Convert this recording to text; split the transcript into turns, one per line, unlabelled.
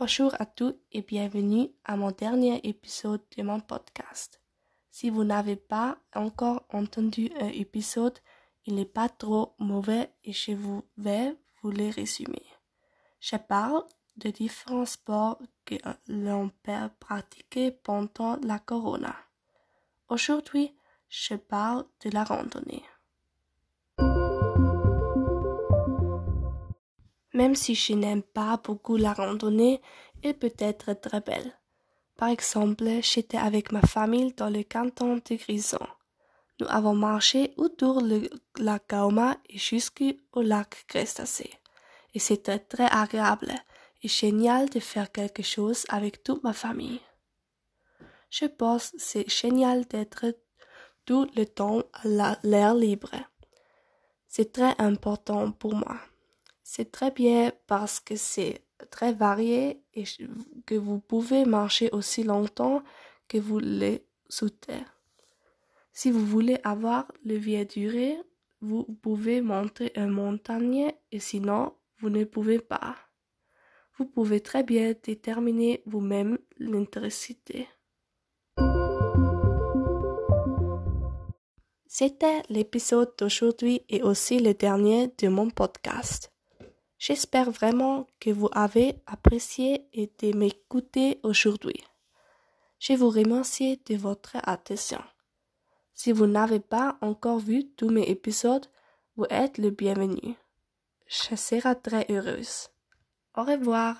Bonjour à tous et bienvenue à mon dernier épisode de mon podcast. Si vous n'avez pas encore entendu un épisode, il n'est pas trop mauvais et je vous vais vous le résumer. Je parle de différents sports que l'on peut pratiquer pendant la corona. Aujourd'hui, je parle de la randonnée. Même si je n'aime pas beaucoup la randonnée, elle peut être très belle. Par exemple, j'étais avec ma famille dans le canton de Grison. Nous avons marché autour du lac Gauma et jusqu'au lac Crestacé. Et c'était très agréable et génial de faire quelque chose avec toute ma famille. Je pense c'est génial d'être tout le temps à l'air libre. C'est très important pour moi. C'est très bien parce que c'est très varié et que vous pouvez marcher aussi longtemps que vous le souhaitez. Si vous voulez avoir le vieux durée, vous pouvez monter un montagne et sinon, vous ne pouvez pas. Vous pouvez très bien déterminer vous-même l'intensité. C'était l'épisode d'aujourd'hui et aussi le dernier de mon podcast. J'espère vraiment que vous avez apprécié et de m'écouter aujourd'hui. Je vous remercie de votre attention. Si vous n'avez pas encore vu tous mes épisodes, vous êtes le bienvenu. Je serai très heureuse. Au revoir.